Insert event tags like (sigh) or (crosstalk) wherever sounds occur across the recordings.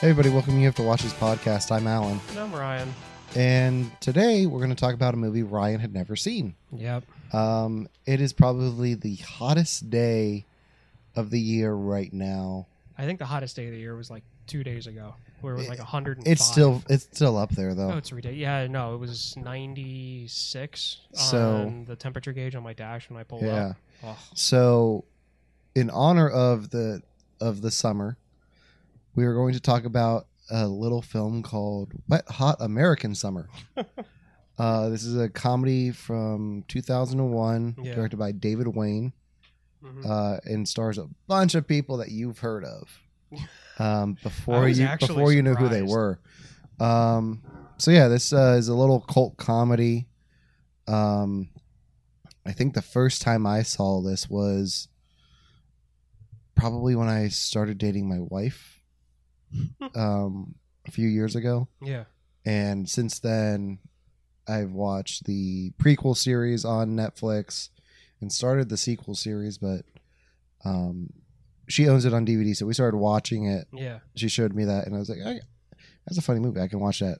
Hey, everybody, welcome you have to watch this podcast. I'm Alan, And I'm Ryan. and today we're going to talk about a movie Ryan had never seen. Yep. Um, it is probably the hottest day of the year right now. I think the hottest day of the year was like two days ago, where it was like 105. It's still it's still up there though. Oh, it's ridiculous. Yeah, no, it was 96 So- on the temperature gauge on my dash when I pulled Yeah. up. Oh, So, in honor of the of the summer, we are going to talk about a little film called Wet Hot American Summer. (laughs) uh, this is a comedy from 2001, Yeah. directed by David Wain. mhm. uh, and stars a bunch of people that you've heard of (laughs) um, before you before you knew who they were. Um, so yeah, this uh, is a little cult comedy. Um, I think the first time I saw this was probably when I started dating my wife um, a few years ago, yeah. and since then I've watched the prequel series on Netflix and started the sequel series, but um, she owns it on DVD, so we started watching it. Yeah. She showed me that, and I was like, I, "That's a funny movie. I can watch that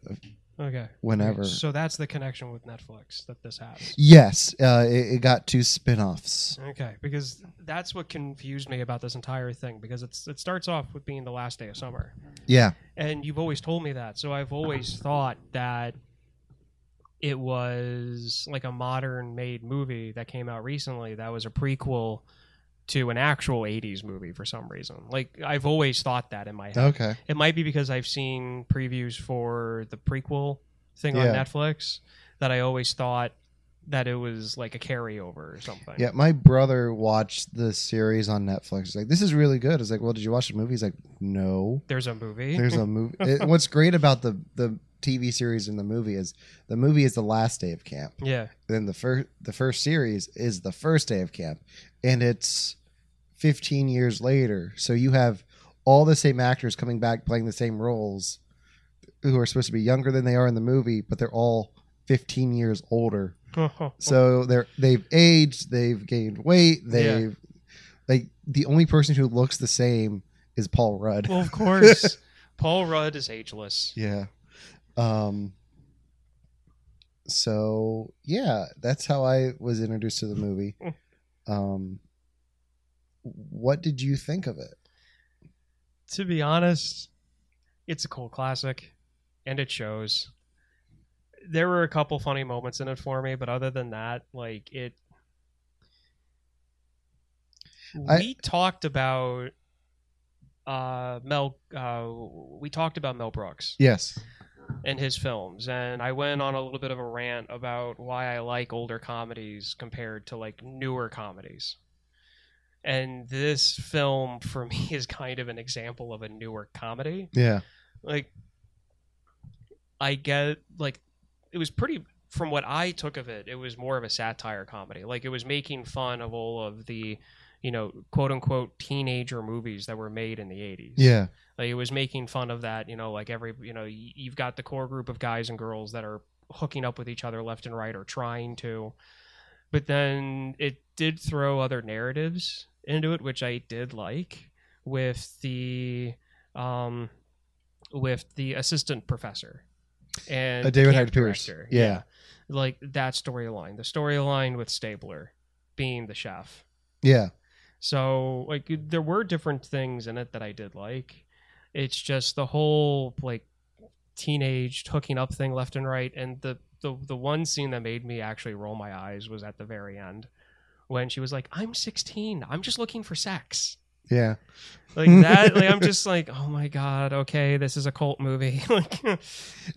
Okay. whenever." So that's the connection with Netflix that this has. Yes, uh, it, it got two spin-offs. Okay, because that's what confused me about this entire thing. Because it's it starts off with being the last day of summer, Yeah, and you've always told me that so i've always thought that it was like a modern made movie that came out recently that was a prequel to an actual 80s movie for some reason like i've always thought that in my head okay, it might be because i've seen previews for the prequel thing on netflix that i always thought that it was like a carryover or something yeah. My brother watched the series on Netflix. He's like, "This is really good." I was like, "Well, did you watch the movie?" He's like, "No." there's a movie There's a movie. (laughs) it, what's great about the the TV series and the movie is the movie is the last day of camp. yeah then the first the first series is the first day of camp and it's 15 years later. So you have all the same actors coming back playing the same roles who are supposed to be younger than they are in the movie but they're all 15 years older. So they're they've aged they've gained weight they've like the only person who looks the same is paul rudd. Well of course. (laughs) Paul rudd is ageless. Yeah. Um so yeah that's how i was introduced to the movie. (laughs) Um what did you think of it to be honest, it's a cool classic, and it shows. There were a couple funny moments in it for me, but other than that, like it. I- We talked about uh, Mel. Uh, we talked about Mel Brooks yes and his films, and I went on a little bit of a rant about why I like older comedies compared to like newer comedies. And this film, for (laughs) me, is kind of an example of a newer comedy yeah like I get like it was pretty from what I took of it, it was more of a satire comedy. Like it was making fun of all of the, you know, quote unquote teenager movies that were made in the 80s. yeah Like it was making fun of that, you know, like every, you know, you've got the core group of guys and girls that are hooking up with each other left and right or trying to. But then it did throw other narratives into it, which I did like with the um with the assistant professor and Uh, David Hyde Pierce. director. Yeah. Like that storyline. The storyline with Stabler being the chef. yeah So like there were different things in it that I did like. It's just the whole like teenage hooking up thing left and right and the the the one scene that made me actually roll my eyes was at the very end when she was like I'm 16. I'm just looking for sex. yeah Like that like I'm (laughs) just like oh my god, okay, this is a cult movie. (laughs) like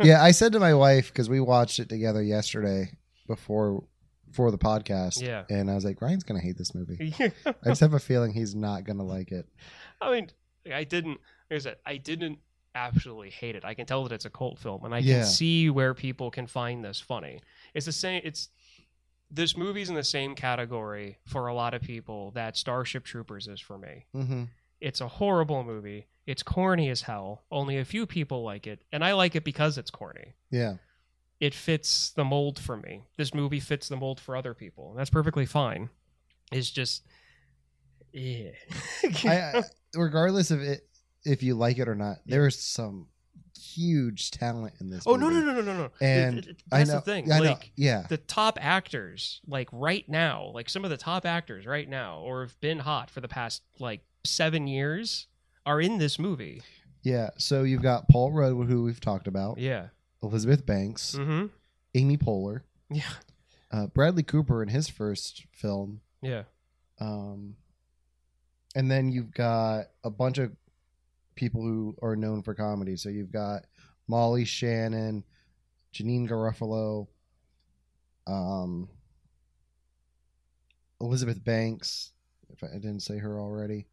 yeah i said to my wife because we watched it together yesterday before for the podcast Yeah. and i was like ryan's gonna hate this movie (laughs) i just have a feeling he's not gonna like it I mean, I didn't. Like I said, I didn't absolutely hate it. I can tell that it's a cult film, and I Yeah. can see where people can find this funny. It's the same. It's this movie's in the same category for a lot of people that Starship Troopers is for me. mm-hmm. It's a horrible movie. It's corny as hell. Only a few people like it, and I like it because it's corny. yeah It fits the mold for me. This movie fits the mold for other people. and That's perfectly fine. It's just, yeah. (laughs) I, regardless of it if you like it or not. Yeah. There is some huge talent in this. Oh no movie. no no no no no! And Th- th- I that's know, the thing. I know, yeah, the top actors, like right now, like some of the top actors right now, or have been hot for the past like seven years, are in this movie. yeah. So you've got Paul Rudd, who we've talked about, Yeah. Elizabeth Banks, Mm-hmm. Amy Poehler, Yeah. uh, Bradley Cooper in his first film, Yeah. um, and then you've got a bunch of people who are known for comedy. So you've got Molly Shannon, Janeane Garofalo, um, Elizabeth Banks. If I didn't say her already,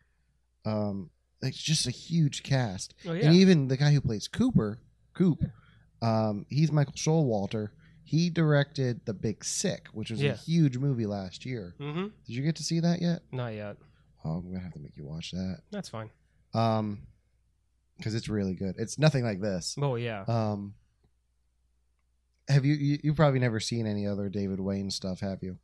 um, it's just a huge cast. Oh yeah. And even the guy who plays Cooper, Coop, um, he's Michael Showalter. He directed The Big Sick, which was Yeah. a huge movie last year. mm-hmm. Did you get to see that yet? Not yet. Oh, I'm gonna have to make you watch that. That's fine. Um, because it's really good. It's nothing like this. Oh yeah. Um, have you, you you probably never seen any other David Wain stuff, have you?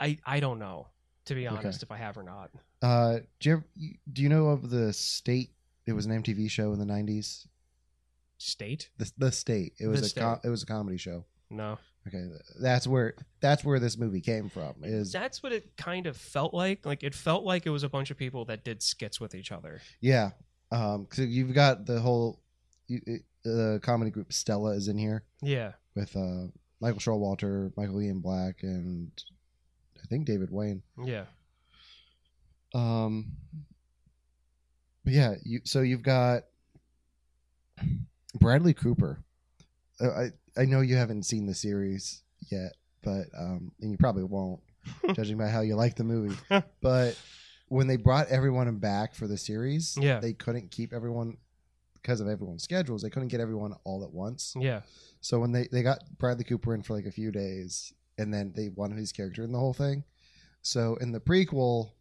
I I don't know to be Okay. honest if I have or not. Uh, do you, ever, do you know of the State? It was an MTV show in the '90s. State? The the State. It was The a com- it was a comedy show. No. Okay, that's where that's where this movie came from. Is That's what it kind of felt like. Like it felt like it was a bunch of people that did skits with each other. yeah, um, because you've got the whole the comedy group Stella is in here Yeah. with uh Michael Showalter, Michael Ian Black, and I think David Wain. Yeah. Um, but yeah, you so you've got Bradley Cooper. Uh, I I know you haven't seen the series yet, but um, and you probably won't, (laughs) judging by how you like the movie. (laughs) but when they brought everyone back for the series, Yeah. they couldn't keep everyone because of everyone's schedules. They couldn't get everyone all at once. Yeah. So when they they got Bradley Cooper in for like a few days, and then they wanted his character in the whole thing. So in the prequel,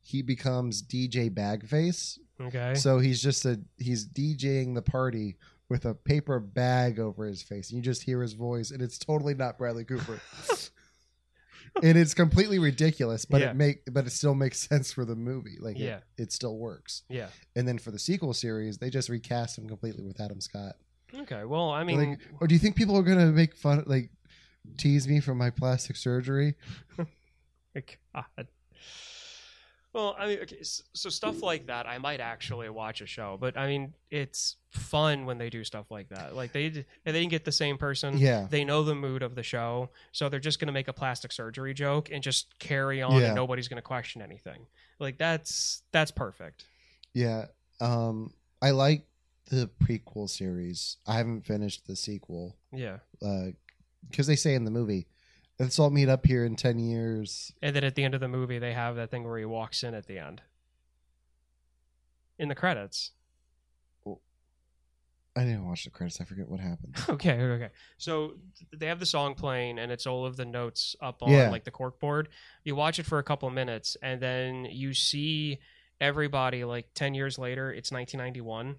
he becomes DJ Bagface. Okay. So he's just a he's DJing the party with a paper bag over his face, and you just hear his voice, and it's totally not Bradley Cooper. (laughs) and it's completely ridiculous, but Yeah. it make but it still makes sense for the movie. Like it- Yeah. it, still works. yeah. And then for the sequel series, they just recast him completely with Adam Scott. Okay. Well, I mean, like, or do you think people are gonna make fun, like tease me for my plastic surgery? (laughs) God. Well, I mean, okay, so stuff like that, I might actually watch a show, but I mean, it's fun when they do stuff like that. Like they they didn't get the same person. Yeah, They know the mood of the show, so they're just going to make a plastic surgery joke and just carry on, Yeah. and nobody's going to question anything. Like that's that's perfect. yeah. Um, I like the prequel series. I haven't finished the sequel Yeah, because they say in the movie, "Let's all meet up here in ten years." and then at the end of the movie, they have that thing where he walks in at the end in the credits. I didn't watch the credits. I forget what happened. (laughs) Okay, okay, okay. So they have the song playing, and it's all of the notes up on Yeah. like the cork board. You watch it for a couple of minutes, and then you see everybody like ten years later. It's 1991,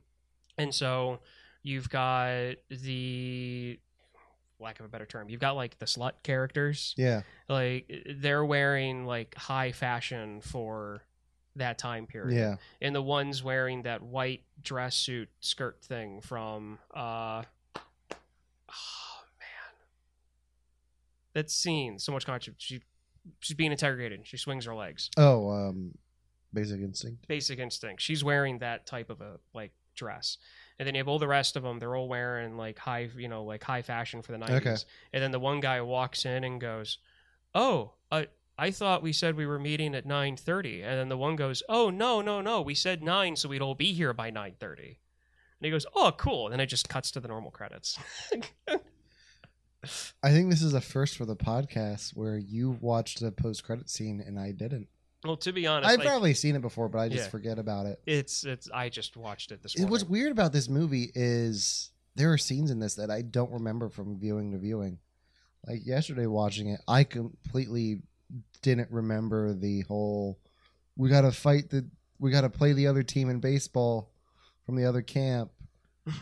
and so you've got the lack of a better term. You've got like the slut characters, Yeah, like they're wearing like high fashion for that time period. Yeah, and the ones wearing that white dress suit skirt thing from uh oh man. That scene so much controversy. She she's being interrogated. She swings her legs. Oh, um, Basic Instinct. basic instinct. She's wearing that type of a like dress and then you have all the rest of them they're all wearing like high you know like high fashion for the 90s Okay. and then the one guy walks in and goes oh uh, I thought we said we were meeting at nine 9:30 and then the one goes, "Oh, no, no, no. We said 9 so we'd all be here by nine 9:30." And he goes, "Oh, cool." And then it just cuts to the normal credits. (laughs) I think this is a first for the podcast where you watched the post credit scene and I didn't. Well, to be honest, I've like, probably seen it before, but I just Yeah. forget about it. it's it's I just watched it this It morning. what's weird about this movie is there are scenes in this that I don't remember from viewing to viewing. Like yesterday watching it, I completely didn't remember the whole we got to fight the we got to play the other team in baseball from the other camp.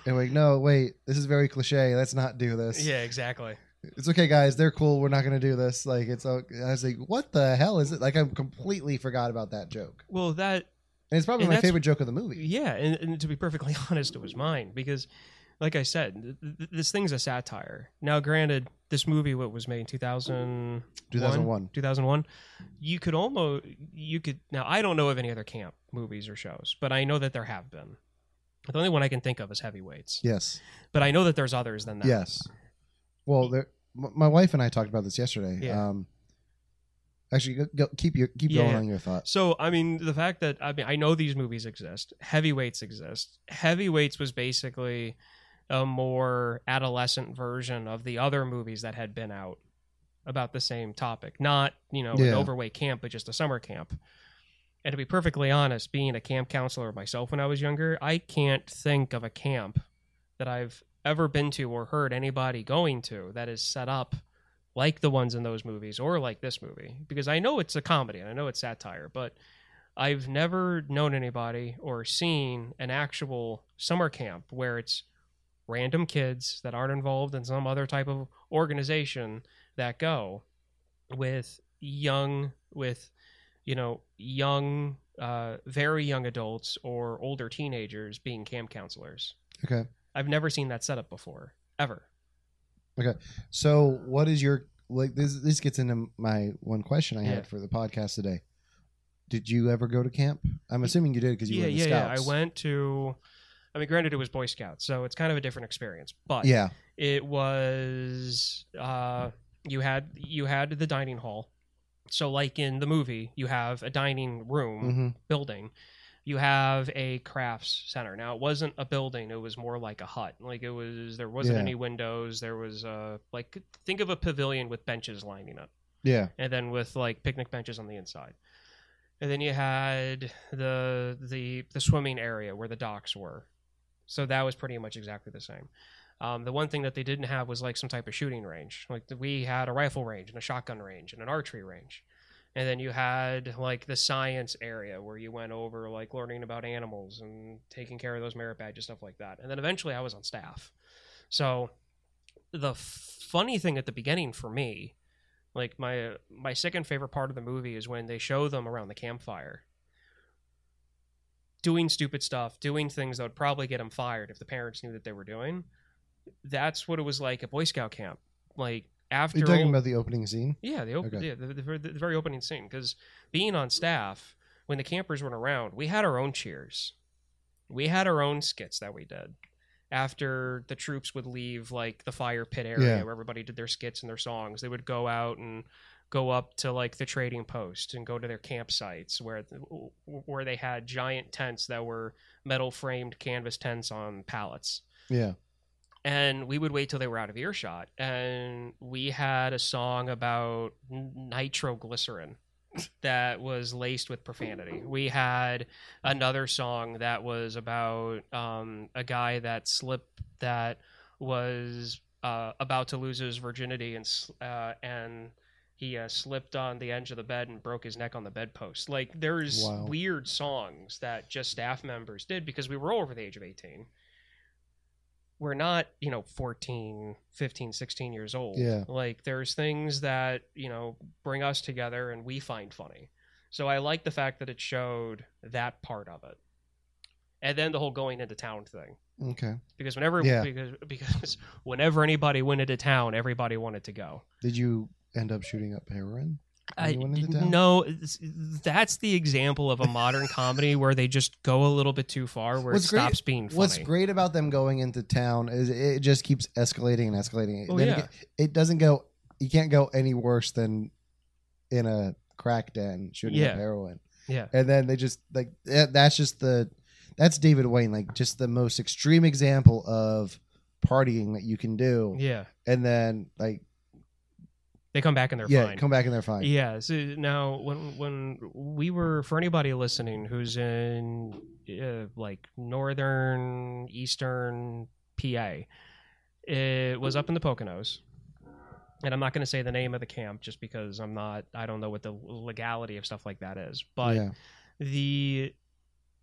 And like, no, wait, this is very cliche. Let's not do this. (laughs) Yeah, exactly. It's okay, guys. They're cool. We're not going to do this. Like, it's. Okay. I was like, what the hell is it? Like, I completely forgot about that joke. Well, that and it's probably And my favorite joke of the movie. Yeah, and, and to be perfectly (laughs) honest, it was mine because, like I said, th- th- this thing's a satire. Now, granted, this movie what was made in 2000, 2001. 2001. You could almost you could now I don't know of any other camp movies or shows, but I know that there have been. The only one I can think of is Heavyweights, Yes, but I know that there's others than that. yes. Well, there, my wife and I talked about this yesterday. Yeah. Um, actually, go, go, keep your keep Yeah. going on your thoughts. So I mean, the fact that I mean, I know these movies exist. Heavyweights exist. Heavyweights was basically a more adolescent version of the other movies that had been out about the same topic. Not you know an overweight camp, but just a summer camp. And to be perfectly honest, being a camp counselor myself when I was younger, I can't think of a camp that I've ever been to or heard anybody going to that is set up like the ones in those movies or like this movie because I know it's a comedy and I know it's satire, but I've never known anybody or seen an actual summer camp where it's random kids that aren't involved in some other type of organization that go with young with you know young uh, very young adults or older teenagers being camp counselors. Okay. I've never seen that setup before ever. Okay. So, what is your like? This this gets into my one question I Yeah. had for the podcast today. Did you ever go to camp? I'm assuming you did because you yeah, were in the yeah, yeah. I went to. I mean, granted, it was Boy Scouts, so it's kind of a different experience. But Yeah. it was uh, you had you had the dining hall. So, like in the movie, you have a dining room hmm building. You have a crafts center. Now, it wasn't a building; it was more like a hut. Like it was, there wasn't Yeah. any windows. There was uh, like think of a pavilion with benches lining up Yeah. and then with like picnic benches on the inside. And then you had the the the swimming area where the docks were. So that was pretty much exactly the same. Um, the one thing that they didn't have was like some type of shooting range. Like we had a rifle range and a shotgun range and an archery range. And then you had like the science area where you went over like learning about animals and taking care of those merit badges, and stuff like that. And then eventually I was on staff. So the funny thing at the beginning for me like my my second favorite part of the movie is when they show them around the campfire doing stupid stuff doing things that would probably get them fired if the parents knew that they were doing that's what it was like at boy scout camp like after You're talking all- about the opening scene. yeah, the, op- Okay. yeah, the, the, the, the very opening scene. Because being on staff, when the campers weren't around, we had our own cheers. We had our own skits that we did. After the troops would leave, like the fire pit area Yeah. where everybody did their skits and their songs, they would go out and go up to like the trading post and go to their campsites where where they had giant tents that were metal framed canvas tents on pallets Yeah. And we would wait till they were out of earshot and we had a song about nitroglycerin (laughs) that was laced with profanity. We had another song that was about um, a guy that slipped that was uh, about to lose his virginity and uh, and he uh, slipped on the edge of the bed and broke his neck on the bedpost. Like there's Wow. weird songs that just staff members did because we were all over the age of 18 we're not you know 14 15 16 years old Yeah. like there's things that you know bring us together and we find funny so i like the fact that it showed that part of it and then the whole going into town thing Okay. because whenever Yeah. because because (laughs) whenever anybody went into town everybody wanted to go Did you end up shooting up heroin? When I, you went town? no, that's the example of a modern comedy where they just go a little bit too far, where What's it great- stops being funny. What's great about them going into town is it just keeps escalating and escalating. Oh, Then yeah. it, it doesn't go. You can't go any worse than in a crack den shooting Yeah. up heroin. Yeah. and then they just like that- that's just the that's David Wain, like just the most extreme example of partying that you can do. Yeah, And then like they come back and they're yeah, fine. come back and they're fine. Yeah. So now, when when we were for anybody listening who's in uh, like northern eastern PA, it was up in the Poconos, and I'm not going to say the name of the camp just because I'm not I don't know what the legality of stuff like that is, but yeah, the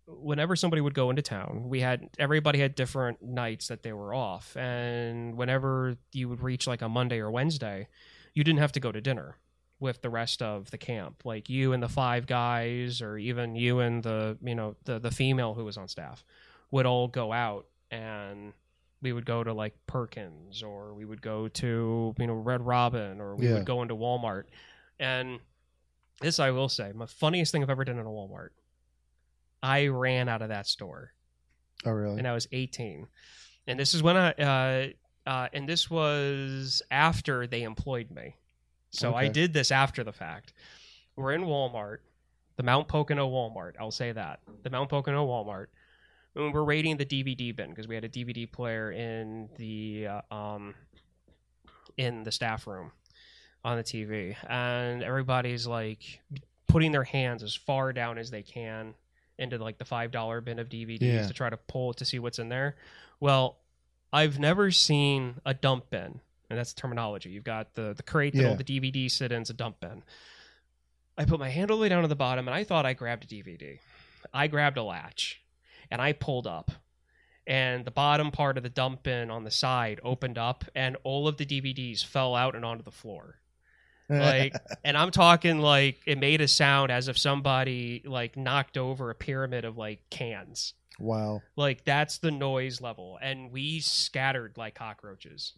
whenever somebody would go into town we had everybody had different nights that they were off and whenever you would reach like a monday or wednesday you didn't have to go to dinner with the rest of the camp, like you and the five guys, or even you and the you know the the female who was on staff, would all go out and we would go to like Perkins or we would go to you know Red Robin or we Yeah. would go into Walmart, and this I will say, my funniest thing I've ever done in a Walmart. I ran out of that store Oh, really? and I was 18. And this is when I, uh, uh, and this was after they employed me. So I did this after the fact. We're in Walmart, the Mount Pocono Walmart. I'll say that. The Mount Pocono Walmart. And we're raiding the DVD bin because we had a DVD player in the, uh, um, in the staff room on the TV. And everybody's like putting their hands as far down as they can into like the five dollar bin of DVDs Yeah. to try to pull it to see what's in there. Well, I've never seen a dump bin, and that's the terminology. You've got the the crate that Yeah. all the DVD sit in, is a dump bin. I put my hand all the way down to the bottom, and I thought I grabbed a DVD. I grabbed a latch, and I pulled up, and the bottom part of the dump bin on the side opened up, and all of the DVDs fell out and onto the floor like (laughs) and i'm talking like it made a sound as if somebody like knocked over a pyramid of like cans wow, like that's the noise level and we scattered like cockroaches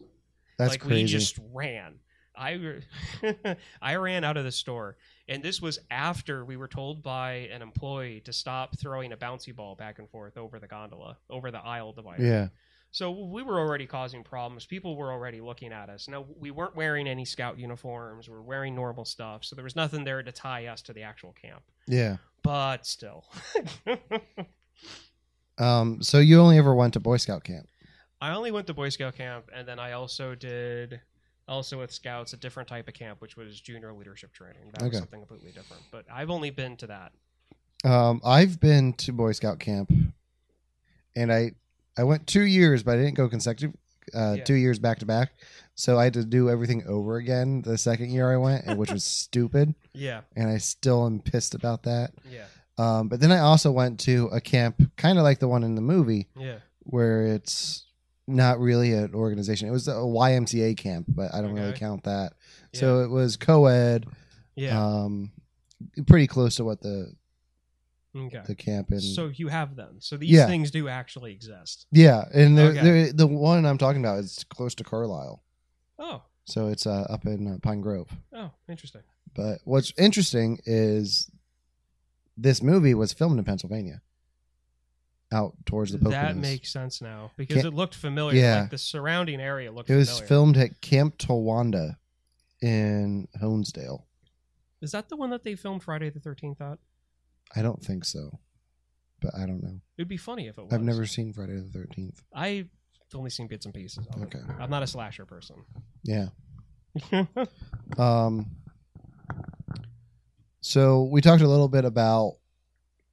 that's like crazy. we just ran i (laughs) i ran out of the store and this was after we were told by an employee to stop throwing a bouncy ball back and forth over the gondola over the aisle divider yeah, so we were already causing problems. People were already looking at us. Now we weren't wearing any scout uniforms. We were wearing normal stuff, so there was nothing there to tie us to the actual camp. yeah. But still, (laughs) Um, so you only ever went to Boy Scout camp? I only went to Boy Scout camp, and then I also did also with Scouts a different type of camp, which was junior leadership training. That was Okay. something completely different. But I've only been to that. Um, I've been to Boy Scout camp, and I I went two years, but I didn't go consecutive. Uh, Yeah. Two years back to back, so I had to do everything over again the second year I went, and which was (laughs) stupid, Yeah, and I still am pissed about that. yeah, Um, but then I also went to a camp, kind of like the one in the movie, yeah. where it's not really an organization. It was a YMCA camp, but I don't really count that. So it was co-ed, Yeah. um, pretty close to what the okay. the camp in. So you have them. So these Yeah. things do actually exist. yeah, and the Okay. the the one I'm talking about is close to Carlisle, Oh, so it's uh, up in uh, Pine Grove. oh, interesting. But what's interesting is this movie was filmed in Pennsylvania, out towards the Poconos. That makes sense now because Can't- it looked familiar. Yeah. Like the surrounding area looked It was familiar. filmed at Camp Towanda in Honesdale. Is that the one that they filmed Friday the 13th at? I don't think so, but I don't know. It'd be funny if it was. I've never seen Friday the Thirteenth. I've only seen bits and pieces of it. Okay. I'm not a slasher person. Yeah. (laughs) Um. So we talked a little bit about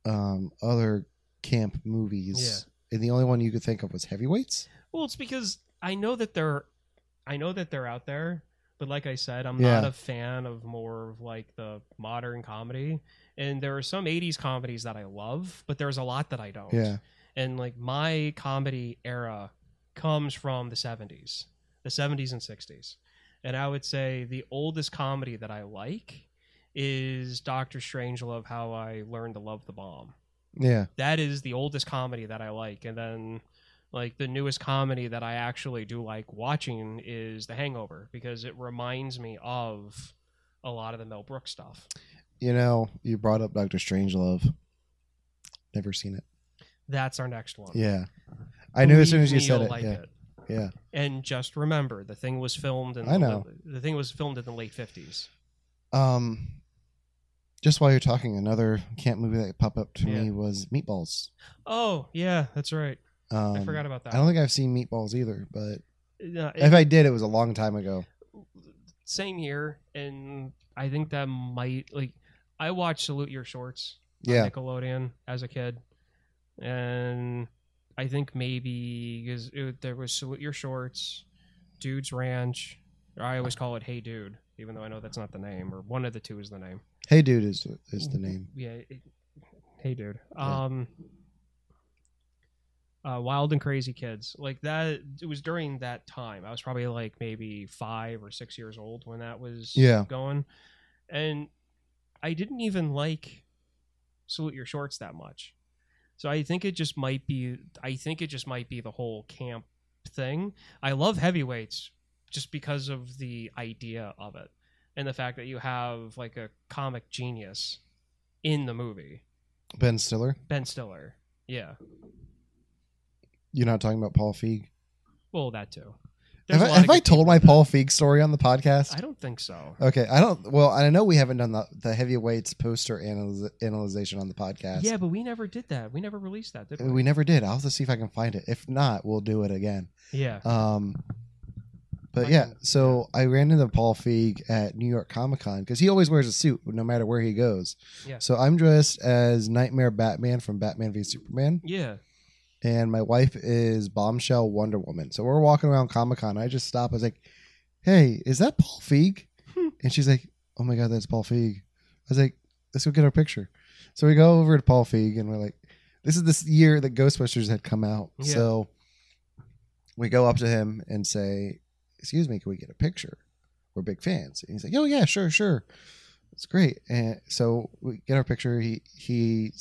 um, other camp movies, and the only one you could think of was Heavyweights. well, it's because I know that they're I know that they're out there, but like I said, I'm Yeah. not a fan of more of like the modern comedy. And there are some 80s comedies that I love, but there's a lot that I don't. Yeah, and like my comedy era comes from the 70s the 70s and 60s and i would say the oldest comedy that i like is dr strangelove how i learned to love the bomb yeah, that is the oldest comedy that i like and then like the newest comedy that i actually do like watching is the hangover because it reminds me of a lot of the mel brooks stuff you know, you brought up Doctor Strangelove. Never seen it. that's our next one Yeah, I knew as soon as you said it. like yeah, it. yeah. And just remember, the thing was filmed in I the, know. the thing was filmed in the late fifties. Um, just while you're talking, another camp movie that popped up to Yeah. me was Meatballs. Oh yeah, that's right. Um, I forgot about that. I don't think I've seen Meatballs either, but Uh, if I did, it was a long time ago. same here, and I think that might like I watched Salute Your Shorts on Yeah, Nickelodeon as a kid, and I think maybe because there was Salute Your Shorts, Dude's Ranch, I always call it Hey Dude, even though I know that's not the name, or one of the two is the name. Hey Dude is is the name. Yeah. It, hey, dude. Um. Uh, Wild and Crazy Kids, like that. It was during that time. I was probably like maybe five or six years old when that was Yeah. going, and I didn't even like salute your shorts that much. So I think it just might be. I think it just might be the whole camp thing. I love heavyweights just because of the idea of it and the fact that you have like a comic genius in the movie, Ben Stiller. Ben Stiller. Yeah, You're not talking about Paul Feig. well that too. Have There's a I, have I told my. Paul Feig story on the podcast? I don't think so. Okay, I don't. Well, I know we haven't done the, the heavyweights poster analyz- analyzation on the podcast. Yeah, but we never did that. We never released that, did we? we never did. I'll have to see if I can find it. If not, we'll do it again. yeah. Um, but yeah, so I ran into Paul Feig at New York Comic Con because he always wears a suit no matter where he goes. Yeah. So I'm dressed as Nightmare Batman from Batman v Superman, Yeah. and my wife is Bombshell Wonder Woman. So we're walking around Comic Con. I just stop. I was like, "Hey, is that Paul Feig?" Hmm. and she's like, "Oh my god, that's Paul Feig." I was like, "Let's go get our picture." So we go over to Paul Feig, and we're like, "This is this year that Ghostbusters had come out." Yeah. So we go up to him and say, "Excuse me, can we get a picture? We're big fans." And he's like, "Oh yeah, sure, sure." It's great. And so we get our picture. He he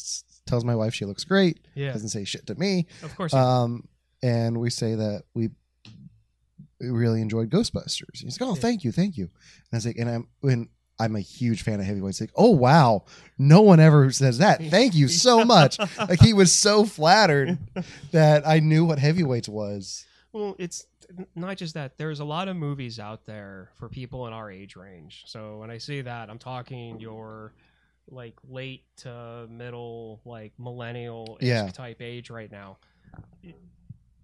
tells my wife she looks great. Yeah. Doesn't say shit to me. Of course. Um, and we say that we we really enjoyed Ghostbusters. He's like, "Oh, Yeah. thank you, thank you." And I was like, "And I'm when I'm a huge fan of heavyweights." Like, "Oh wow, no one ever says that. Thank you so (laughs) much." Like he was so flattered that I knew what heavyweights was. Well, it's not just that. There's a lot of movies out there for people in our age range. So when I say that, I'm talking your like late to middle, like millennial Yeah. type age right now.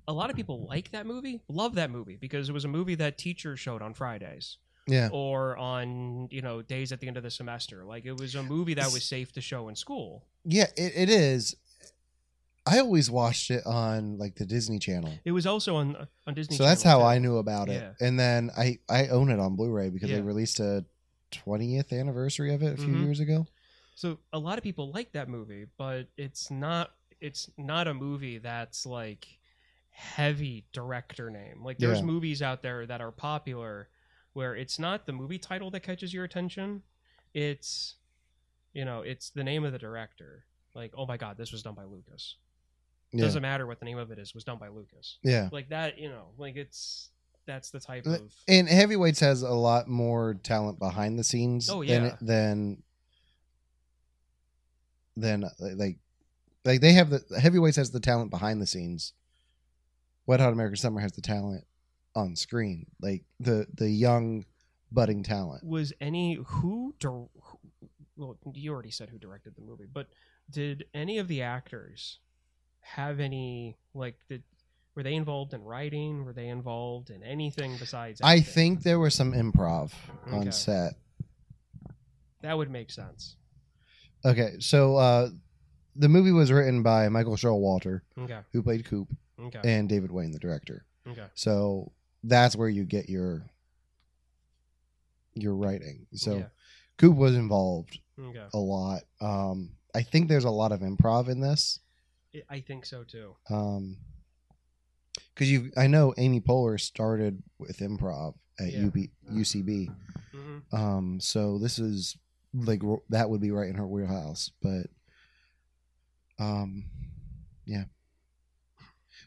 A lot of people like that movie, love that movie because it was a movie that teachers showed on Fridays Yeah, or on you know days at the end of the semester. Like it was a movie that was safe to show in school. yeah, it, it is. I always watched it on like the Disney Channel. It was also on on Disney. so that's Channel, how too. I knew about it. Yeah. And then I I own it on Blu-ray because they released a 20th anniversary of it a few Mhm. years ago. So a lot of people like that movie, but it's not it's not a movie that's like heavy director name. Like there's Yeah. movies out there that are popular where it's not the movie title that catches your attention. It's you know, it's the name of the director. Like, oh my god, this was done by Lucas. Yeah. Doesn't matter what the name of it is, was done by Lucas. yeah. Like that, you know, like it's that's the type of And heavyweights has a lot more talent behind the scenes Oh, than yeah. than than uh, like like they have the heavyweights has the talent behind the scenes. Wet Hot American Summer has the talent on screen, like the the young budding talent. was any who well you already said who directed the movie but did any of the actors have any like did were they involved in writing were they involved in anything besides I think there was some improv Okay. on set. that would make sense Okay, so uh, the movie was written by Michael Showalter, okay who played Coop, okay and David Wain, the director. okay So that's where you get your your writing. So Yeah. Coop was involved okay a lot. Um, I think there's a lot of improv in this. I- think so too Um, because you, I know Amy Poehler started with improv at Yeah. UB, UCB. hmm Um, so this is like that would be right in her wheelhouse, but um, yeah.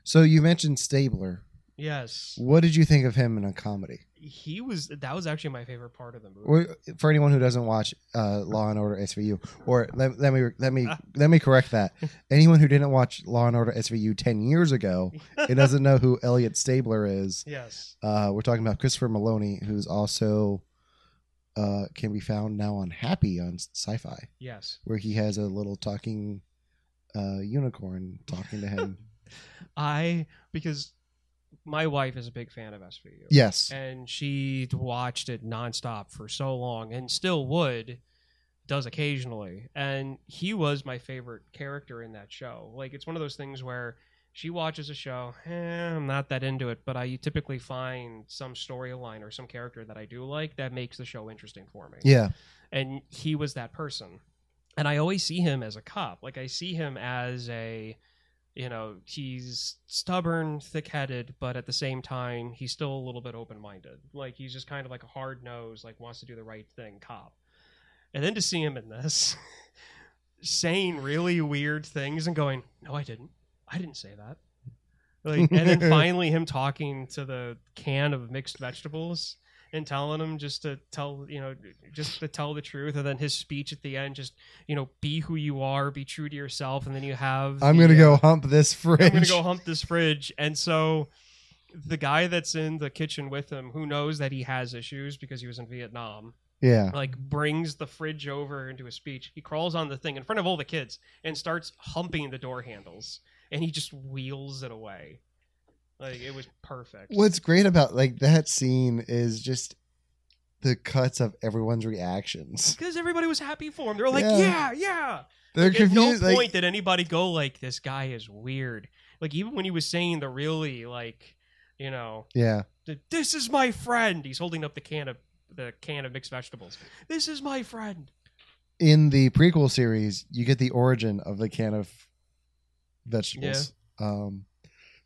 So you mentioned Stabler. Yes What did you think of him in a comedy? he was that was actually my favorite part of the movie Or for anyone who doesn't watch uh, Law and Order SVU, or let, let me let me (laughs) let me correct that. Anyone who didn't watch Law and Order SVU ten years ago (laughs) it doesn't know who Elliot Stabler is, yes uh, we're talking about Christopher Meloni, who's also uh, can be found now on Happy on Sci-Fi, yes where he has a little talking uh, unicorn talking to him. (laughs) i because my wife is a big fan of svu yes, and she watched it nonstop for so long and still would does occasionally. And he was my favorite character in that show. Like it's one of those things where she watches a show eh, i'm not that into it but i typically find some storyline or some character that i do like that makes the show interesting for me. Yeah, and he was that person. And i always see him as a cop. Like i see him as a you know he's stubborn thick-headed but at the same time he's still a little bit open-minded like he's just kind of like a hard-nosed like wants to do the right thing cop and then to see him in this, (laughs) saying really weird things and going, "No, I didn't. I didn't say that." Like, and then (laughs) finally him talking to the can of mixed vegetables and telling him just to tell you know just to tell the truth and then his speech at the end just you know be who you are be true to yourself and then you have I'm the, gonna uh, go hump this fridge. I'm gonna go hump this fridge. And so the guy that's in the kitchen with him, who knows that he has issues because he was in Vietnam, Yeah. like brings the fridge over into a speech. He crawls on the thing in front of all the kids and starts humping the door handles, and he just wheels it away. Like it was perfect. What's great about like that scene is just the cuts of everyone's reactions. Because everybody was happy for him. They're like, Yeah. yeah, yeah. They're Like, at no confused. point like, did anybody go like, "This guy is weird." Like even when he was saying the really like, you know, yeah. th- this is my friend. He's holding up the can of the can of mixed vegetables. This is my friend. In the prequel series, you get the origin of the can of vegetables. Um,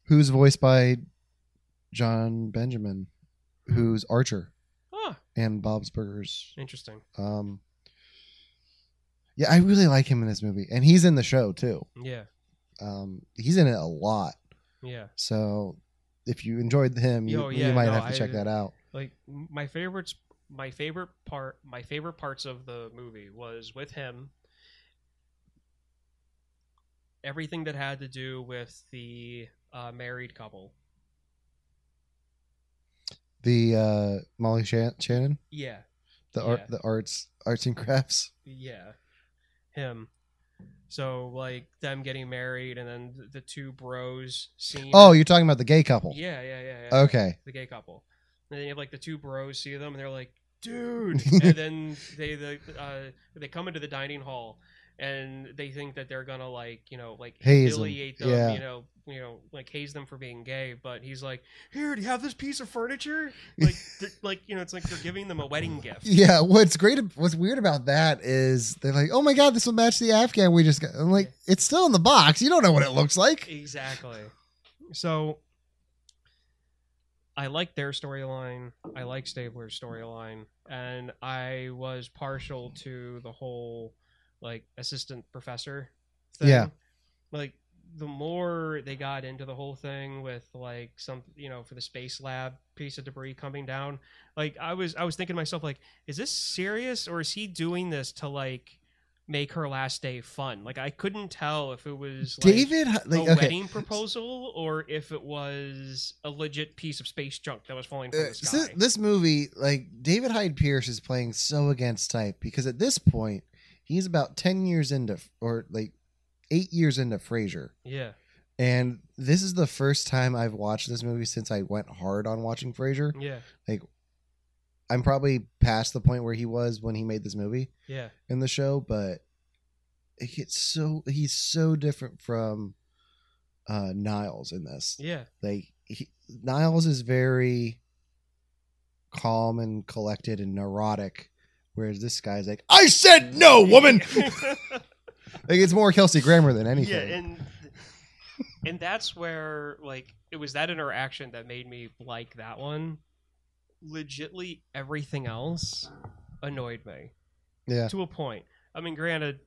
who's voiced by Jon Benjamin, who's Archer Ah, and Bob's Burgers. interesting. Um, yeah, I really like him in this movie, and he's in the show too. Yeah, Um, he's in it a lot. yeah. So if you enjoyed him, you, Yo, yeah, you might no, have to I- check that out. Like m- my favorites, my favorite part, my favorite parts of the movie was with him. Everything that had to do with the uh, married couple. The uh, Molly Shan- Shannon, Yeah, the art, Yeah. the arts, arts and crafts. yeah, him. So like them getting married, and then th- the two bros seeing. Oh, you're talking about the gay couple. yeah, yeah, yeah, yeah. Okay. the gay couple. And then you have like the two bros see them, and they're like, "Dude!" (laughs) and then they the uh, they come into the dining hall, and they think that they're gonna like you know like Haze humiliate them, Yeah. you know, you know, like haze them for being gay. But he's like, "Here, do you have this piece of furniture?" Like, (laughs) like you know, it's like they're giving them a wedding gift. Yeah, what's great, what's weird about that is they're like, "Oh my god, this will match the Afghan we just got." I'm like, "It's still in the box. You don't know what it looks like." Exactly. So I like their storyline. I like Stabler's storyline, and I was partial to the whole like assistant professor thing. Yeah. Like the more they got into the whole thing with like some you know for the space lab piece of debris coming down like i was i was thinking to myself like is this serious or is he doing this to like make her last day fun like i couldn't tell if it was like, David, like, a okay, wedding proposal or if it was a legit piece of space junk that was falling from Uh, the sky. so this movie, like David Hyde Pierce is playing so against type because at this point he's about ten years into, or like eight years into Frasier, yeah. and this is the first time I've watched this movie since I went hard on watching Frasier. Yeah. Like I'm probably past the point where he was when he made this movie Yeah. in the show, but it's so he's so different from uh Niles in this. Yeah. Like he, Niles is very calm and collected and neurotic, whereas this guy's like, "I said no, woman." (laughs) like it's more Kelsey Grammer than anything. Yeah, and and that's where like it was that interaction that made me like that one. Legitly, everything else annoyed me yeah. to a point. I mean, granted,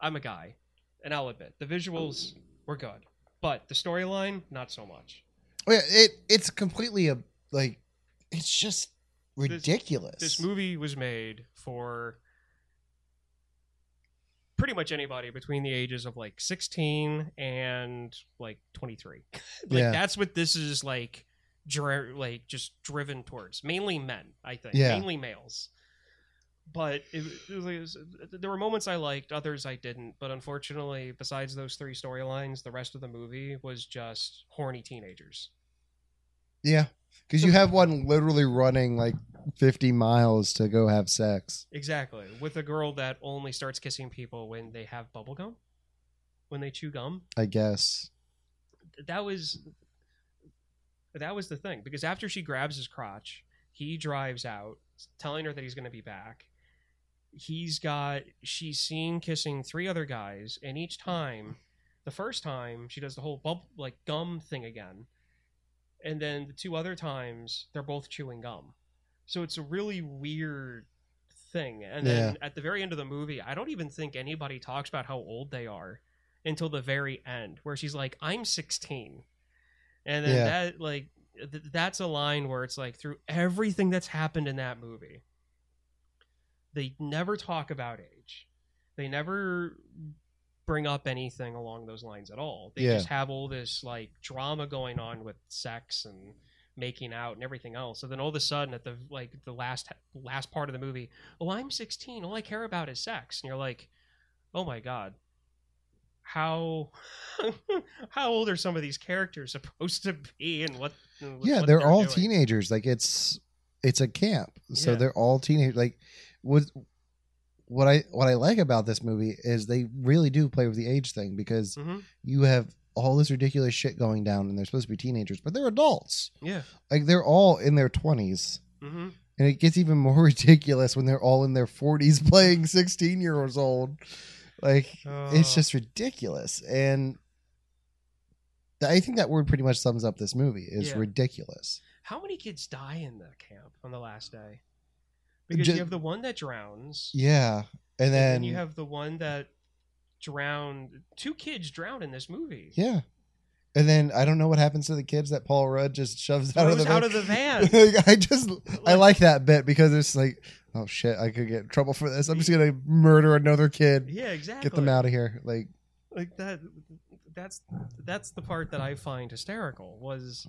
I'm a guy, and I'll admit the visuals were good, but the storyline not so much. Oh, yeah, it it's completely a like it's just ridiculous. This movie was made for pretty much anybody between the ages of like 16 and like 23. (laughs) like Yeah. that's what this is like dri- like just driven towards. Mainly men, I think. Yeah. Mainly males. But it, it was, it was- there were moments I liked, others I didn't. But unfortunately, besides those three storylines, the rest of the movie was just horny teenagers. Yeah, because you have one literally running like 50 miles to go have sex. Exactly. With a girl that only starts kissing people when they have bubble gum, when they chew gum. I guess. That was that was the thing because after she grabs his crotch, he drives out, telling her that he's going to be back. He's got she's seen kissing three other guys, and each time, the first time she does the whole bubble like gum thing again, and then the two other times they're both chewing gum. So it's a really weird thing. And then at the very end of the movie, I don't even think anybody talks about how old they are until the very end, where she's like, "I'm 16," and then Yeah. that like th- that's a line where it's like through everything that's happened in that movie, they never talk about age. They never bring up anything along those lines at all. They Yeah. just have all this like drama going on with sex and making out and everything else. So then all of a sudden at the like the last last part of the movie, oh I'm 16, all I care about is sex. And you're like, "Oh my god. How (laughs) how old are some of these characters supposed to be and what what- yeah, what they're, all doing? teenagers. Like it's it's a camp, so Yeah. they're all teenagers. Like what what I what I like about this movie is they really do play with the age thing because Mhm. you have all this ridiculous shit going down, and they're supposed to be teenagers, but they're adults. Yeah. Like they're all in their twenties. hmm And it gets even more (laughs) ridiculous when they're all in their 40s playing (laughs) 16 years old. Like, it's Oh. just ridiculous. And I think that word pretty much sums up this movie is Yeah. ridiculous. How many kids die in the camp on the last day? Because you have the one that drowns. Yeah. And And then, then you have the one that drowned. Two kids drowned in this movie. yeah. And then I don't know what happens to the kids that Paul Rudd just shoves out of the out of the van. (laughs) Like, I just, I like that bit because it's like, oh shit, I could get in trouble for this. I'm just going to murder another kid, Yeah, exactly. get them out of here. Like, like that that's that's the part that I find hysterical was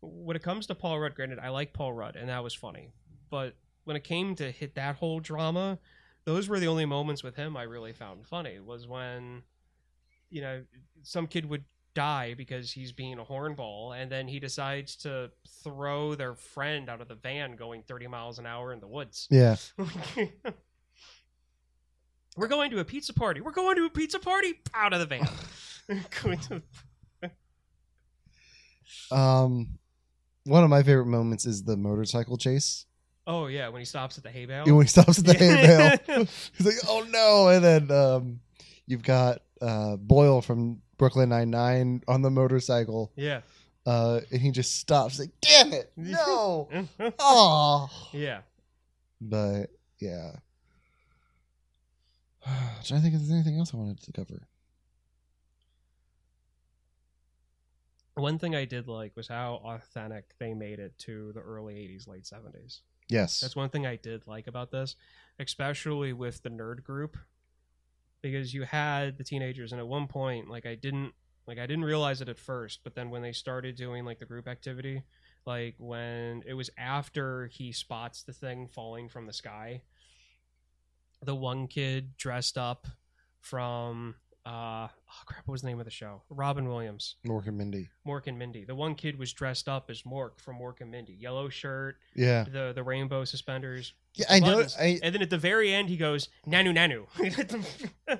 when it comes to Paul Rudd granted I like Paul Rudd and that was funny but when it came to hit that whole drama those were the only moments with him I really found funny was when you know some kid would die because he's being a hornball and then he decides to throw their friend out of the van going 30 miles an hour in the woods yeah. (laughs) We're going to a pizza party. We're going to a pizza party. Out of the van. (laughs) (laughs) Going to- Um, one of my favorite moments is the motorcycle chase. Oh yeah, when he stops at the hay bale. when he stops at the hay (laughs) bale, (laughs) he's like, "Oh no!" And then um, you've got uh, Boyle from Brooklyn Nine Nine on the motorcycle, yeah. uh, and he just stops, like, "Damn it, no!" (laughs) Oh, yeah. but yeah. (sighs) trying to think if there's anything else I wanted to cover. One thing I did like was how authentic they made it to the early 80s, late 70s. Yes, That's one thing I did like about this, especially with the nerd group, because you had the teenagers, and at one point, like I didn't like I didn't realize it at first, but then when they started doing like the group activity, like when it was after he spots the thing falling from the sky, the one kid dressed up from uh oh crap, what was the name of the show? Robin Williams, Mork and Mindy. Mork and Mindy. The one kid was dressed up as Mork from Mork and Mindy, yellow shirt, Yeah, the the rainbow suspenders, yeah. I know. I and then at the very end he goes nanu nanu (laughs)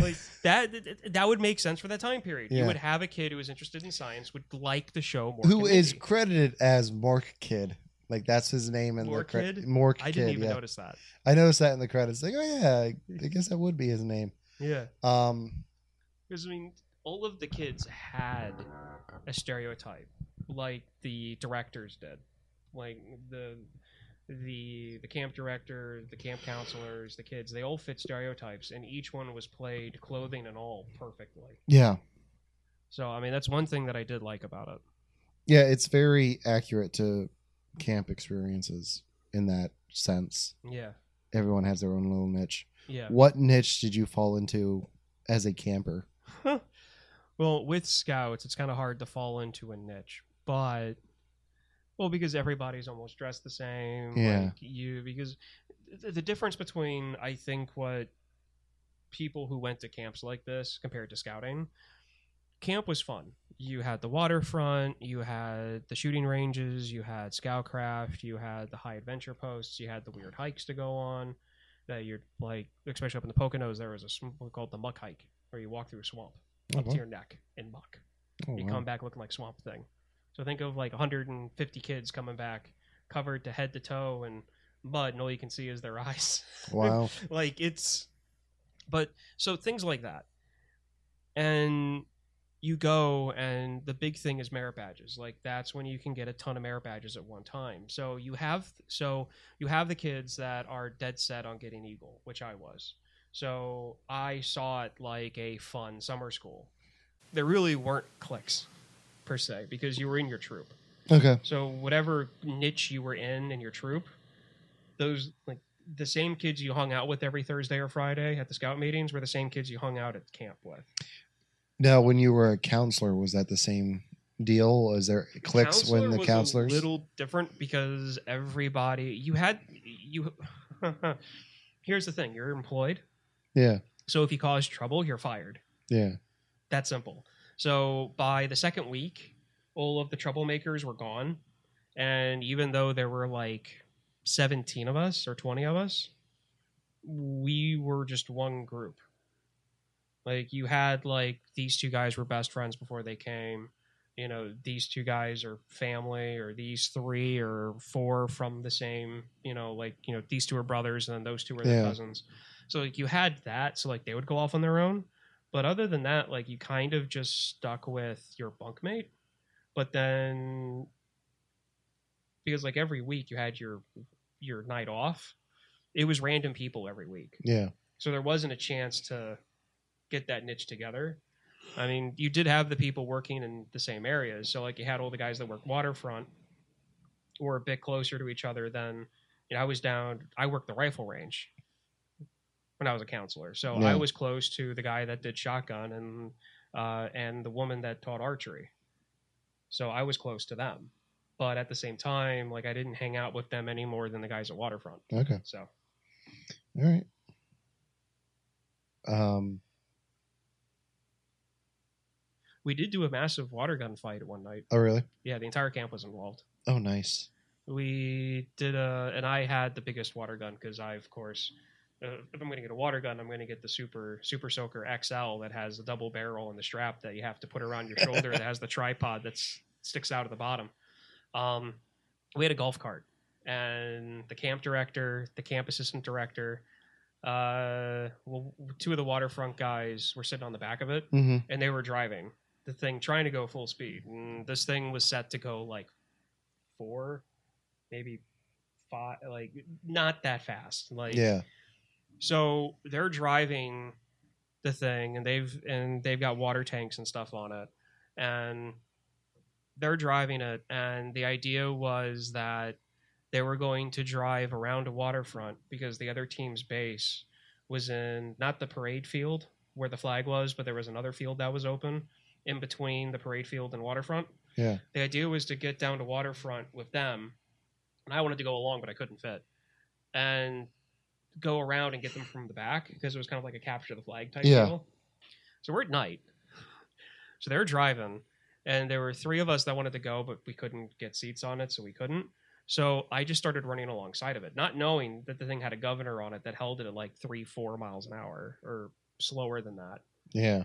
like that that would make sense for that time period Yeah. you would have a kid who was interested in science would like the show more who is credited as Mork Kid. Like that's his name in the credits. Mork credit. Kid? Mork i didn't Kid, even yeah. notice that I noticed that in the credits. Like, oh yeah, I guess that would be his name. Yeah. Um, because i mean all of the kids had a stereotype like the directors did. Like the the the camp director the camp counselors the kids they all fit stereotypes and each one was played clothing and all perfectly. Yeah, so i mean that's one thing that i did like about it. Yeah, it's very accurate to camp experiences in that sense. yeah. Everyone has their own little niche. Yeah What niche did you fall into as a camper? well, with scouts, it's kind of hard to fall into a niche, but well, because everybody's almost dressed the same. Yeah. Like you, because the, the difference between I think what people who went to camps like this compared to scouting, camp was fun. You had the waterfront, you had the shooting ranges, you had scoutcraft, you had the high adventure posts, you had the weird hikes to go on. That you're like, especially up in the Poconos, there was a sm- called the muck hike, where you walk through a swamp oh, up to your neck in muck. Oh, You wow. come back looking like Swamp Thing. So think of like 150 kids coming back covered to head to toe in mud, and all you can see is their (laughs) eyes. Wow. (laughs) like it's, but so things like that, and you go and the big thing is merit badges. Like that's when you can get a ton of merit badges at one time. So you have so you have the kids that are dead set on getting Eagle, which I was. So I saw it like a fun summer school. There really weren't cliques per se because you were in your troop. Okay. So whatever niche you were in in your troop, those like the same kids you hung out with every Thursday or Friday at the scout meetings were the same kids you hung out at camp with. Now, when you were a counselor, was that the same deal? Is there clicks when the was counselors? a little different because everybody you had you. (laughs) here's the thing: you're employed, Yeah. so if you cause trouble, you're fired. Yeah. That simple. So by the second week, all of the troublemakers were gone, and even though there were like seventeen of us or twenty of us, we were just one group. Like you had like these two guys were best friends before they came. You know, these two guys are family, or these three or four from the same. You know, like you know these two are brothers, and then those two are their Yeah. cousins. So like you had that, so like they would go off on their own. But other than that, like you kind of just stuck with your bunkmate. But then because like every week you had your your night off, it was random people every week. Yeah. So there wasn't a chance to get that niche together. I mean, you did have the people working in the same areas. So like you had all the guys that worked waterfront were a bit closer to each other than you know, I was down I worked the rifle range when I was a counselor. So Yeah. I was close to the guy that did shotgun and uh, and the woman that taught archery. So I was close to them. But at the same time, like I didn't hang out with them any more than the guys at waterfront. Okay. So All right. Um. We did do a massive water gun fight one night. Oh, really? Yeah, the entire camp was involved. Oh, nice. We did a, and I had the biggest water gun because I, of course, uh, if I'm going to get a water gun, I'm going to get the Super Super Soaker XL that has a double barrel and the strap that you have to put around your (laughs) shoulder that has the tripod that sticks out of the bottom. Um, we had a golf cart, and the camp director, the camp assistant director, uh, well, two of the waterfront guys were sitting on the back of it, Mm-hmm. and they were driving the thing trying to go full speed. And this thing was set to go like four maybe five like not that fast like Yeah. so they're driving the thing and they've and they've got water tanks and stuff on it. And they're driving it and the idea was that they were going to drive around a waterfront because the other team's base was in not the parade field where the flag was but there was another field that was open in between the parade field and waterfront Yeah. the idea was to get down to waterfront with them and i wanted to go along but i couldn't fit and go around and get them from the back because it was kind of like a capture the flag type Yeah. deal so we're at night so they're driving and there were three of us that wanted to go but we couldn't get seats on it so we couldn't so i just started running alongside of it not knowing that the thing had a governor on it that held it at like three four miles an hour or slower than that Yeah.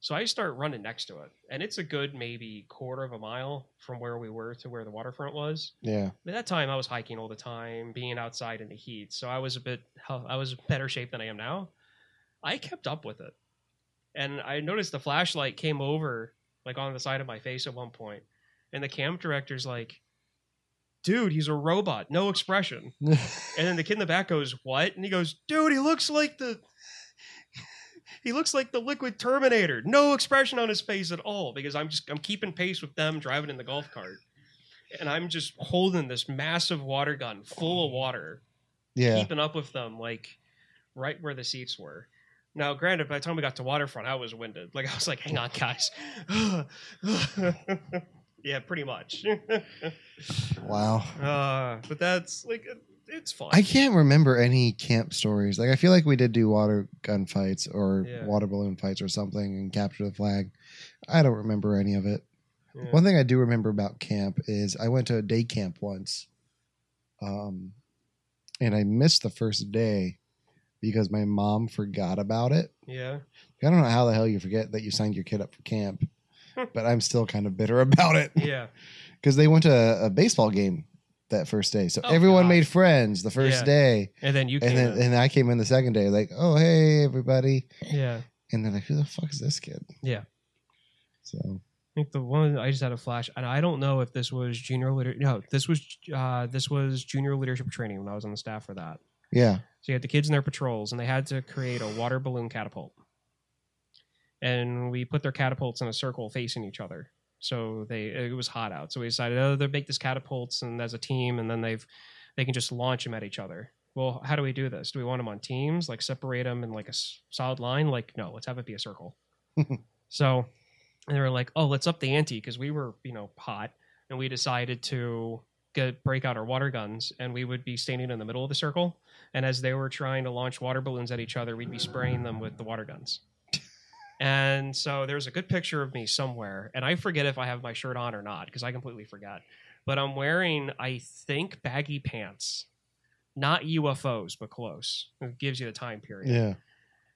So I start running next to it, and it's a good maybe quarter of a mile from where we were to where the waterfront was. Yeah. At that time, I was hiking all the time, being outside in the heat, so I was a bit I was better shape than I am now. I kept up with it, and I noticed the flashlight came over like on the side of my face at one point, and the camp director's like, "Dude, he's a robot, no expression." (laughs) And then the kid in the back goes, "What?" And he goes, "Dude, he looks like the he looks like the liquid Terminator. No expression on his face at all because I'm just I'm keeping pace with them driving in the golf cart, and I'm just holding this massive water gun full of water, yeah. keeping up with them like right where the seats were." Now, granted, by the time we got to waterfront, I was winded. Like I was like, "Hang on, guys." (laughs) yeah, pretty much. (laughs) Wow. uh, but that's like it's fun. I can't remember any camp stories. Like I feel like we did do water gun fights or Yeah. water balloon fights or something and capture the flag. I don't remember any of it. Yeah. One thing I do remember about camp is I went to a day camp once. Um and I missed the first day because my mom forgot about it. Yeah. I don't know how the hell you forget that you signed your kid up for camp, (laughs) but I'm still kind of bitter about it Yeah. (laughs) because they went to a, a baseball game that first day. So Oh, everyone God. made friends the first Yeah. day. And then you came And then in. and I came in the second day, like, oh hey everybody. Yeah. And they're like, who the fuck is this kid? Yeah. So I think the one I just had a flash, and I don't know if this was junior leader. No, this was uh, this was junior leadership training when I was on the staff for that. yeah, So you had the kids in their patrols, and they had to create a water balloon catapult. And we put their catapults in a circle facing each other. So they it was hot out, so we decided oh they make this catapults and as a team, and then they've they can just launch them at each other. Well, how do we do this? Do we want them on teams, like separate them in like a s- solid line? Like no, let's have it be a circle. (laughs) so and they were like, oh, let's up the ante because we were you know hot, and we decided to get break out our water guns, and we would be standing in the middle of the circle, and as they were trying to launch water balloons at each other, we'd be spraying them with the water guns. And so there's a good picture of me somewhere, and I forget if I have my shirt on or not because I completely forgot. But I'm wearing, I think, baggy pants, not UFOs, but close. It gives you the time period. yeah,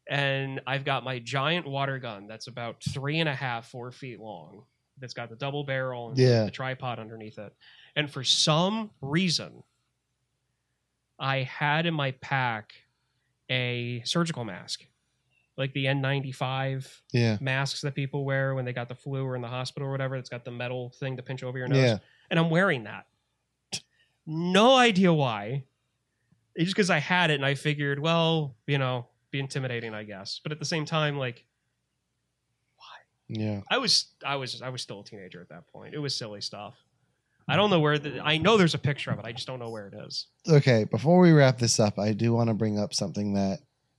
And I've got my giant water gun that's about three and a half, four feet long. That's got the double barrel and Yeah. the tripod underneath it. And for some reason, I had in my pack a surgical mask, like the N95 yeah, masks that people wear when they got the flu or in the hospital or whatever. It's got the metal thing to pinch over your nose. yeah. And I'm wearing that. No idea why. It's just because I had it and I figured, well, you know, be intimidating, I guess. But at the same time, like why? Yeah. I was, I was, I was still a teenager at that point. It was silly stuff. I don't know where the. I know there's a picture of it. I just don't know where it is. Okay, before we wrap this up, I do want to bring up something that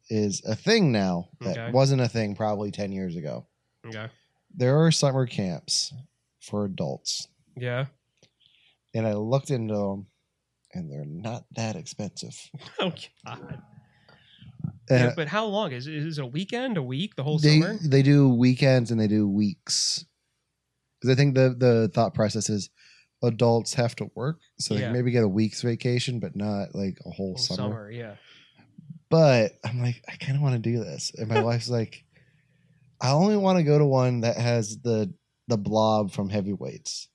is a thing now that Okay. wasn't a thing probably 10 years ago. Okay. There are summer camps for adults, Yeah. and I looked into them, and they're not that expensive. (laughs) Oh God. And Yeah, but how long is it? Is it a weekend? A week? The whole they summer? they do weekends and they do weeks. Because I think the the thought process is adults have to work, so they Yeah. can maybe get a week's vacation, but not like a whole Whole summer. summer. Yeah. But I'm like, I kind of want to do this, and my (laughs) wife's like, I only want to go to one that has the the blob from heavyweights.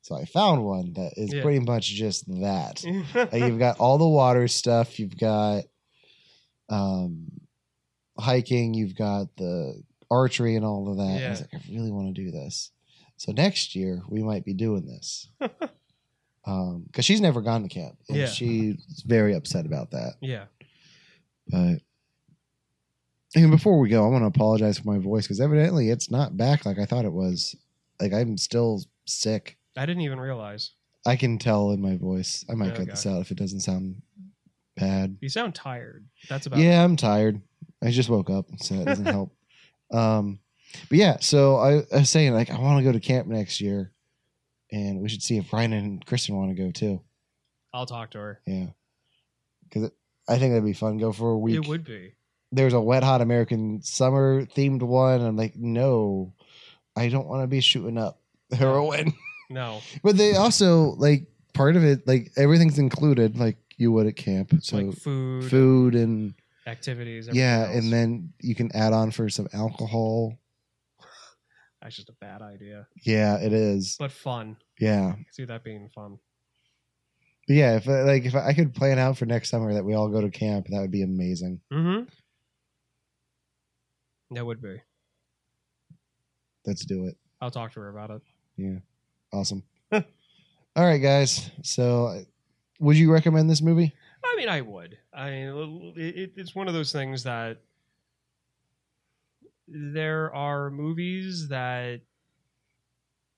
So I found one that is Yeah. pretty much just that. (laughs) Like, you've got all the water stuff. You've got um, hiking. You've got the archery and all of that. I was like, I really want to do this. So next year we might be doing this. (laughs) Um, because she's never gone to camp, and Yeah. she's very upset about that. yeah. But and before we go, I want to apologize for my voice because evidently it's not back like I thought it was. Like I'm still sick. I didn't even realize. I can tell in my voice. I might cut this out if it doesn't sound bad. You sound tired. That's about Yeah, I'm tired. I just woke up, so that doesn't help. (laughs) Um, but yeah, so I, I was saying like I want to go to camp next year, and we should see if Ryan and Kristen want to go too. I'll talk to her. Yeah, because I think that'd be fun. Go for a week. It would be. There's a wet hot American summer themed one. I'm like, no, I don't want to be shooting up (laughs) heroin. No. (laughs) but they also like part of it, like everything's included, like you would at camp. So like food, food and activities. yeah, else. and then you can add on for some alcohol. that's just a bad idea, Yeah, it is. but fun. Yeah, I see that being fun. But yeah. If I, like if I could plan out for next summer that we all go to camp, that would be amazing. Mm-hmm. That would be. Let's do it. I'll talk to her about it. Yeah, awesome. (laughs) all right, guys. So, would you recommend this movie? I mean, I would. I it, it's one of those things that there are movies that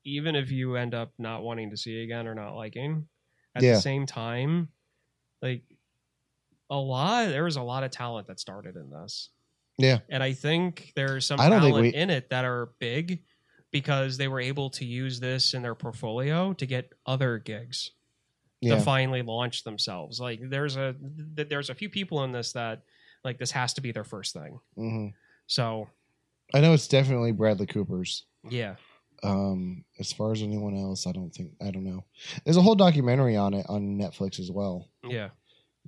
even if you end up not wanting to see again or not liking, at Yeah. the same time, like a lot, there was a lot of talent that started in this. Yeah. and I think there's some I don't think talent we- in it that are big because they were able to use this in their portfolio to get other gigs Yeah, to finally launch themselves. Like there's a th- there's a few people in this that like this has to be their first thing. hmm So I know it's definitely Bradley Cooper's. yeah, Um, as far as anyone else, I don't think I don't know. There's a whole documentary on it on Netflix as well. yeah,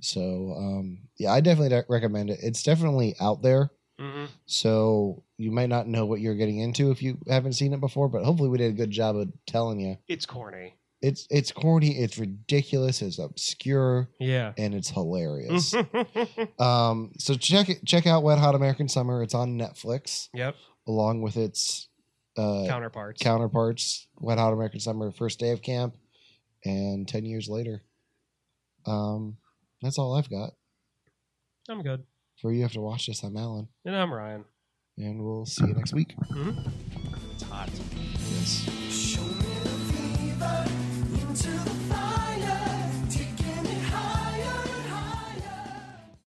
So, um, yeah, I definitely de- recommend it. It's definitely out there. hmm So you might not know what you're getting into if you haven't seen it before, but hopefully we did a good job of telling you. it's corny. It's it's corny, it's ridiculous, it's obscure, Yeah. and it's hilarious. (laughs) um, so check it check out Wet Hot American Summer. It's on Netflix yep. along with its uh, counterparts. counterparts. Wet Hot American Summer, first day of camp, and ten years later. Um, that's all I've got. I'm good. For you have to watch this. I'm Allen, And I'm Ryan. and we'll see you next week. It's hot. Yes.